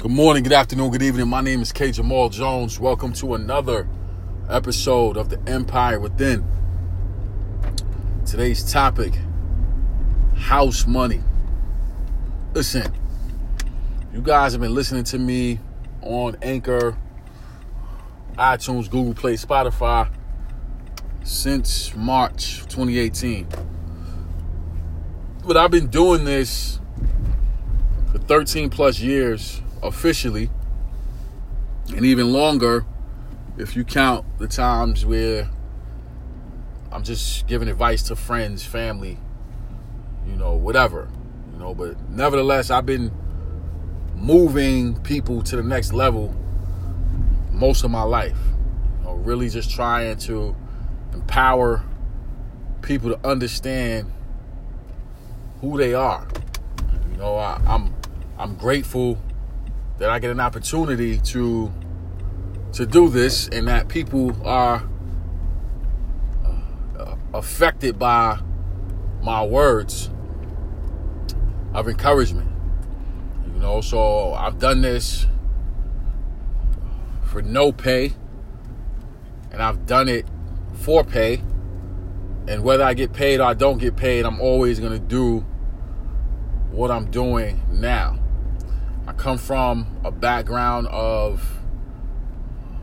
Good morning, good afternoon, good evening. My name is K. Jamal Jones. Welcome to another episode of The Empire Within. Today's topic house money. Listen, you guys have been listening to me on Anchor, iTunes, Google Play, Spotify since March 2018. But I've been doing this for 13 plus years officially, and even longer if you count the times where I'm just giving advice to friends, family, you know, whatever, you know. But nevertheless, I've been moving people to the next level most of my life. You know, really just trying to empower people to understand who they are. You know, I, I'm I'm grateful that I get an opportunity to to do this and that people are uh, affected by my words of encouragement. You know, so I've done this for no pay and I've done it for pay. And whether I get paid or I don't get paid, I'm always going to do what I'm doing now. I come from a background of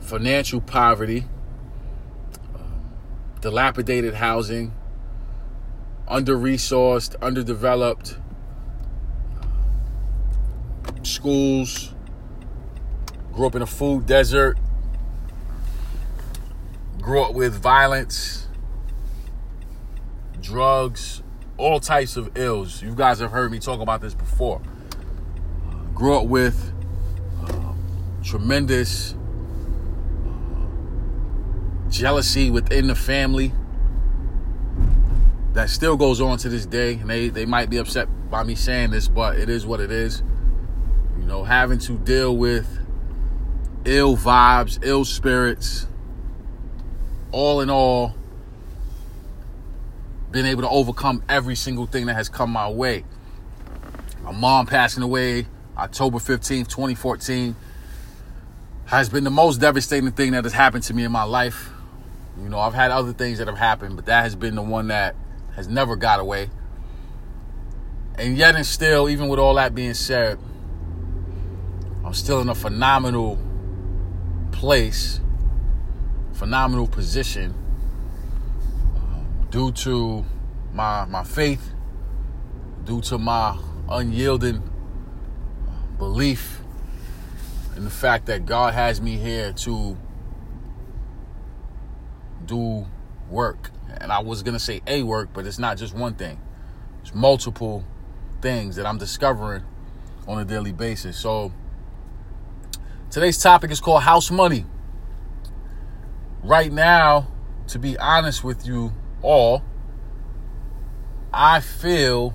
financial poverty, um, dilapidated housing, under resourced, underdeveloped um, schools, grew up in a food desert, grew up with violence, drugs, all types of ills. You guys have heard me talk about this before grew up with uh, tremendous uh, jealousy within the family that still goes on to this day. And they, they might be upset by me saying this, but it is what it is. You know, having to deal with ill vibes, ill spirits, all in all, being able to overcome every single thing that has come my way. My mom passing away October 15th, 2014, has been the most devastating thing that has happened to me in my life. You know, I've had other things that have happened, but that has been the one that has never got away. And yet, and still, even with all that being said, I'm still in a phenomenal place, phenomenal position uh, due to my my faith, due to my unyielding belief in the fact that God has me here to do work. And I was going to say a work, but it's not just one thing. It's multiple things that I'm discovering on a daily basis. So today's topic is called house money. Right now, to be honest with you all, I feel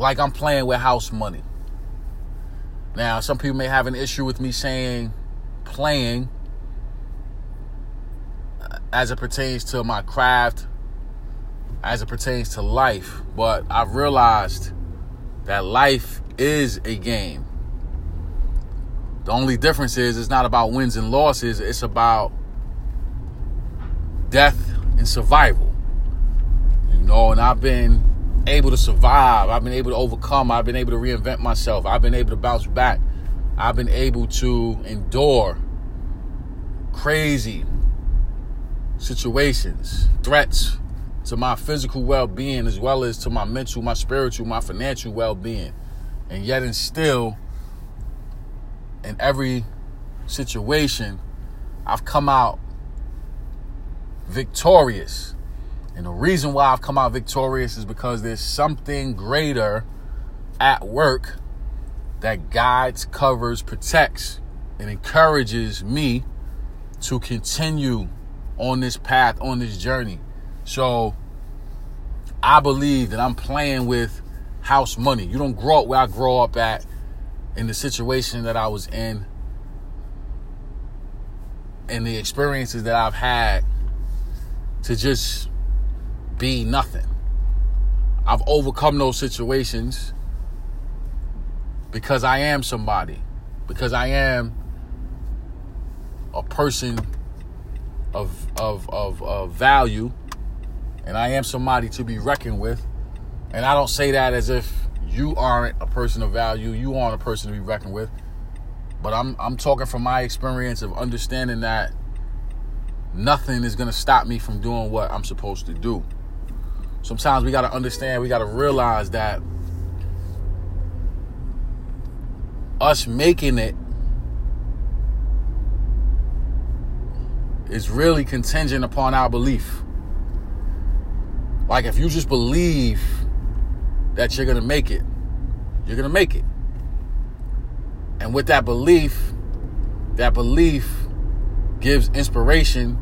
like I'm playing with house money. Now, some people may have an issue with me saying playing uh, as it pertains to my craft, as it pertains to life, but I've realized that life is a game. The only difference is it's not about wins and losses, it's about death and survival. You know, and I've been able to survive. I've been able to overcome. I've been able to reinvent myself. I've been able to bounce back. I've been able to endure crazy situations, threats to my physical well being, as well as to my mental, my spiritual, my financial well being. And yet, and still, in every situation, I've come out victorious. And the reason why I've come out victorious is because there's something greater at work that guides, covers, protects, and encourages me to continue on this path, on this journey. So I believe that I'm playing with house money. You don't grow up where I grow up at in the situation that I was in and the experiences that I've had to just be nothing. I've overcome those situations because I am somebody, because I am a person of, of, of, of value, and I am somebody to be reckoned with. And I don't say that as if you aren't a person of value, you aren't a person to be reckoned with. But I'm I'm talking from my experience of understanding that nothing is gonna stop me from doing what I'm supposed to do. Sometimes we gotta understand, we gotta realize that us making it is really contingent upon our belief. Like if you just believe that you're gonna make it, you're gonna make it. And with that belief, that belief gives inspiration,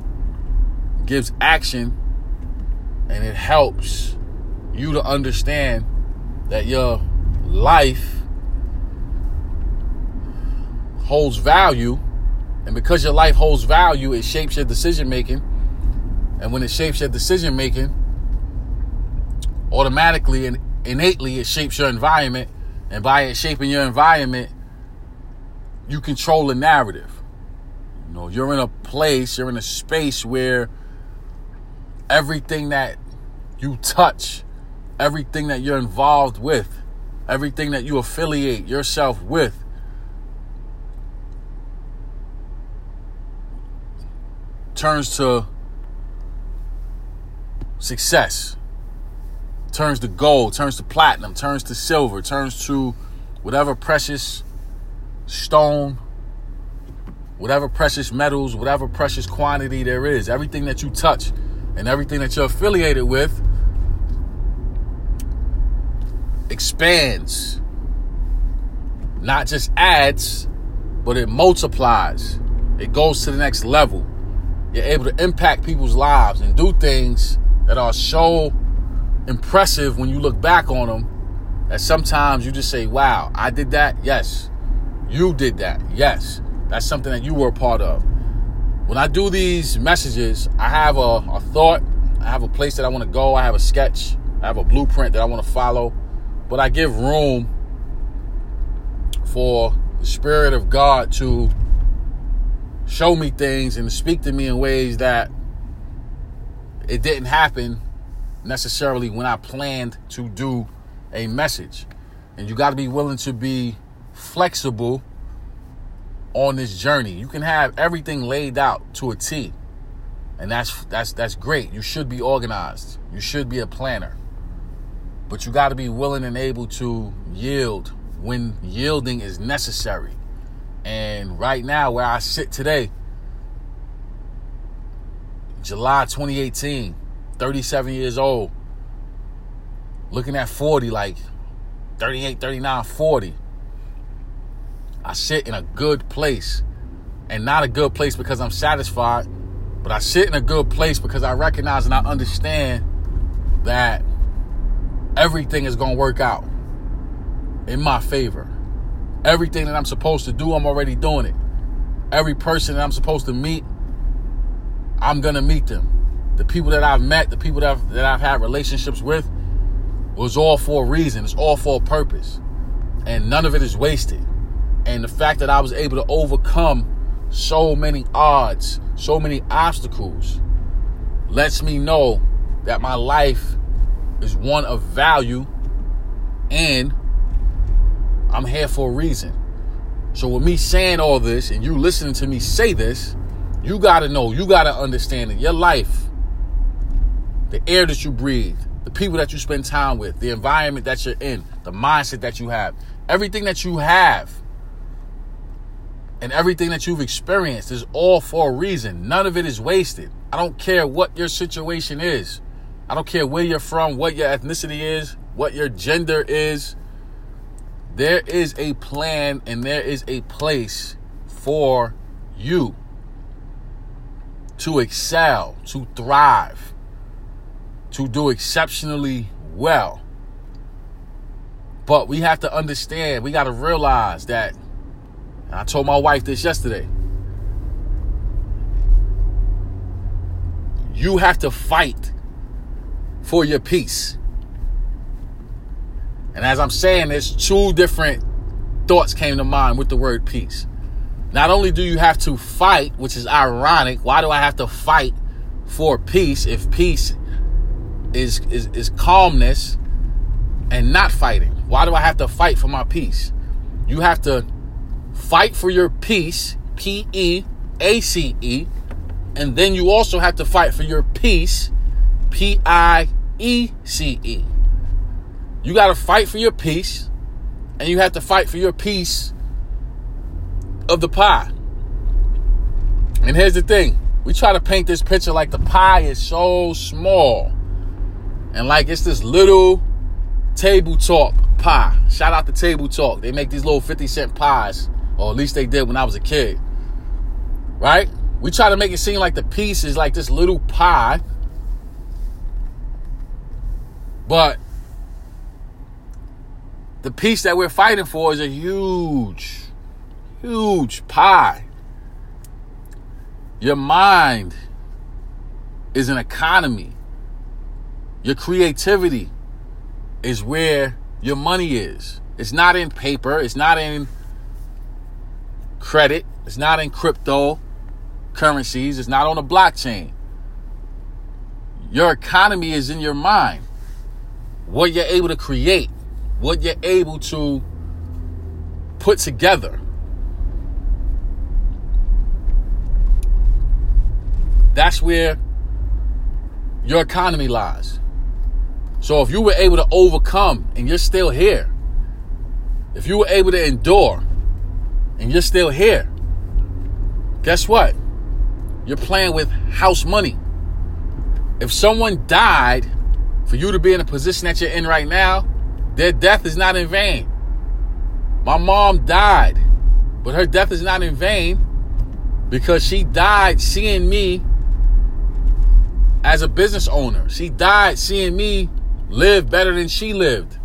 gives action, and it helps you to understand that your life holds value. And because your life holds value, it shapes your decision making. And when it shapes your decision making, automatically and innately it shapes your environment. And by it shaping your environment, you control the narrative. You know, you're in a place, you're in a space where everything that you touch, everything that you're involved with, everything that you affiliate yourself with, turns to success, turns to gold, turns to platinum, turns to silver, turns to whatever precious stone, whatever precious metals, whatever precious quantity there is, everything that you touch and everything that you're affiliated with expands. Not just adds, but it multiplies. It goes to the next level. You're able to impact people's lives and do things that are so impressive when you look back on them that sometimes you just say, wow, I did that. Yes. You did that. Yes. That's something that you were a part of. When I do these messages, I have a, a thought, I have a place that I want to go, I have a sketch, I have a blueprint that I want to follow, but I give room for the Spirit of God to show me things and speak to me in ways that it didn't happen necessarily when I planned to do a message. And you got to be willing to be flexible on this journey. You can have everything laid out to a T. And that's that's that's great. You should be organized. You should be a planner. But you got to be willing and able to yield when yielding is necessary. And right now where I sit today, July 2018, 37 years old, looking at 40 like 38, 39, 40 I sit in a good place. And not a good place because I'm satisfied, but I sit in a good place because I recognize and I understand that everything is going to work out in my favor. Everything that I'm supposed to do, I'm already doing it. Every person that I'm supposed to meet, I'm going to meet them. The people that I've met, the people that I've, that I've had relationships with, was all for a reason. It's all for a purpose. And none of it is wasted. And the fact that I was able to overcome so many odds, so many obstacles, lets me know that my life is one of value and I'm here for a reason. So, with me saying all this and you listening to me say this, you got to know, you got to understand that your life, the air that you breathe, the people that you spend time with, the environment that you're in, the mindset that you have, everything that you have and everything that you've experienced is all for a reason. None of it is wasted. I don't care what your situation is. I don't care where you're from, what your ethnicity is, what your gender is. There is a plan and there is a place for you to excel, to thrive, to do exceptionally well. But we have to understand, we got to realize that I told my wife this yesterday. You have to fight for your peace. And as I'm saying, there's two different thoughts came to mind with the word peace. Not only do you have to fight, which is ironic, why do I have to fight for peace if peace is, is, is calmness and not fighting? Why do I have to fight for my peace? You have to fight for your peace, P E A C E, and then you also have to fight for your peace, P I E C E. You got to fight for your peace, and you have to fight for your piece of the pie. And here's the thing we try to paint this picture like the pie is so small and like it's this little table talk pie. Shout out to Table Talk. They make these little 50 cent pies, or at least they did when I was a kid. Right? We try to make it seem like the piece is like this little pie. But the piece that we're fighting for is a huge, huge pie. Your mind is an economy. Your creativity is where your money is. It's not in paper, it's not in credit, it's not in crypto currencies, it's not on a blockchain. Your economy is in your mind. What you're able to create, what you're able to put together. That's where your economy lies. So if you were able to overcome and you're still here, if you were able to endure and you're still here, guess what? You're playing with house money. If someone died for you to be in a position that you're in right now, their death is not in vain. My mom died, but her death is not in vain because she died seeing me as a business owner. She died seeing me live better than she lived.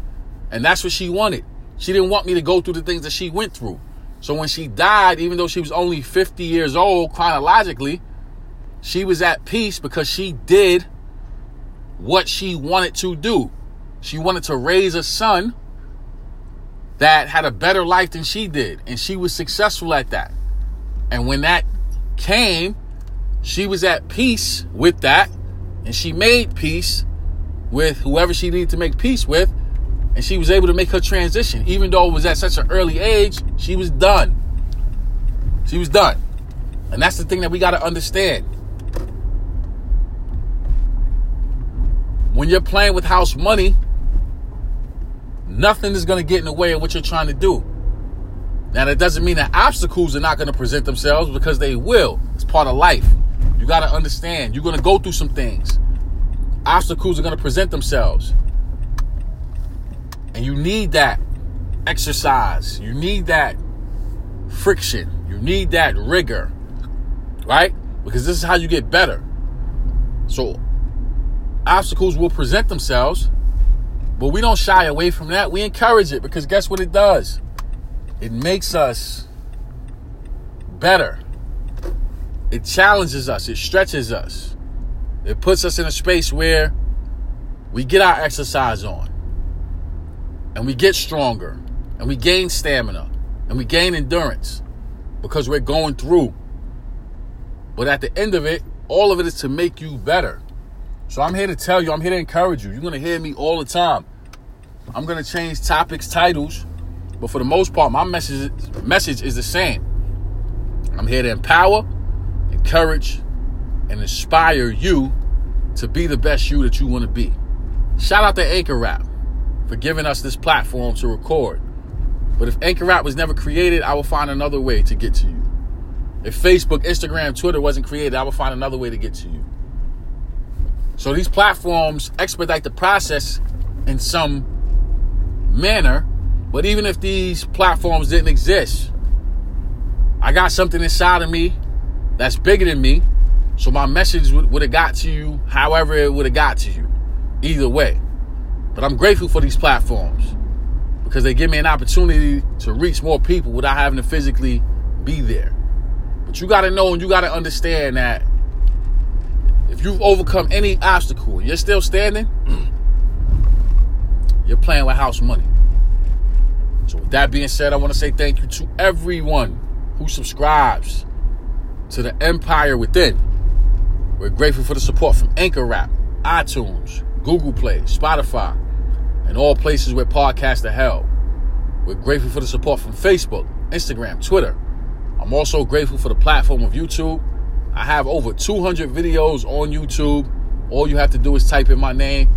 And that's what she wanted. She didn't want me to go through the things that she went through. So when she died, even though she was only 50 years old chronologically, she was at peace because she did what she wanted to do. She wanted to raise a son that had a better life than she did. And she was successful at that. And when that came, she was at peace with that. And she made peace with whoever she needed to make peace with. And she was able to make her transition. Even though it was at such an early age, she was done. She was done. And that's the thing that we got to understand. When you're playing with house money, Nothing is going to get in the way of what you're trying to do. Now, that doesn't mean that obstacles are not going to present themselves because they will. It's part of life. You got to understand. You're going to go through some things. Obstacles are going to present themselves. And you need that exercise. You need that friction. You need that rigor. Right? Because this is how you get better. So, obstacles will present themselves but we don't shy away from that. We encourage it because guess what it does? It makes us better. It challenges us, it stretches us. It puts us in a space where we get our exercise on and we get stronger and we gain stamina and we gain endurance because we're going through. But at the end of it, all of it is to make you better. So I'm here to tell you, I'm here to encourage you. You're going to hear me all the time. I'm gonna change topics, titles, but for the most part, my message message is the same. I'm here to empower, encourage, and inspire you to be the best you that you want to be. Shout out to Anchor app for giving us this platform to record. But if Anchor app was never created, I will find another way to get to you. If Facebook, Instagram, Twitter wasn't created, I will find another way to get to you. So these platforms expedite the process in some manner. But even if these platforms didn't exist, I got something inside of me that's bigger than me. So my message would have got to you however it would have got to you. Either way. But I'm grateful for these platforms because they give me an opportunity to reach more people without having to physically be there. But you got to know and you got to understand that if you've overcome any obstacle and you're still standing, you're playing with house money. So, with that being said, I want to say thank you to everyone who subscribes to the Empire Within. We're grateful for the support from Anchor app, iTunes, Google Play, Spotify, and all places where podcasts are held. We're grateful for the support from Facebook, Instagram, Twitter. I'm also grateful for the platform of YouTube. I have over 200 videos on YouTube. All you have to do is type in my name,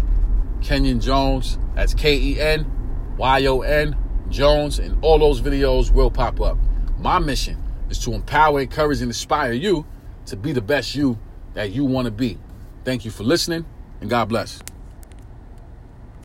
Kenyon Jones. That's K E N Y O N Jones, and all those videos will pop up. My mission is to empower, encourage, and inspire you to be the best you that you want to be. Thank you for listening, and God bless.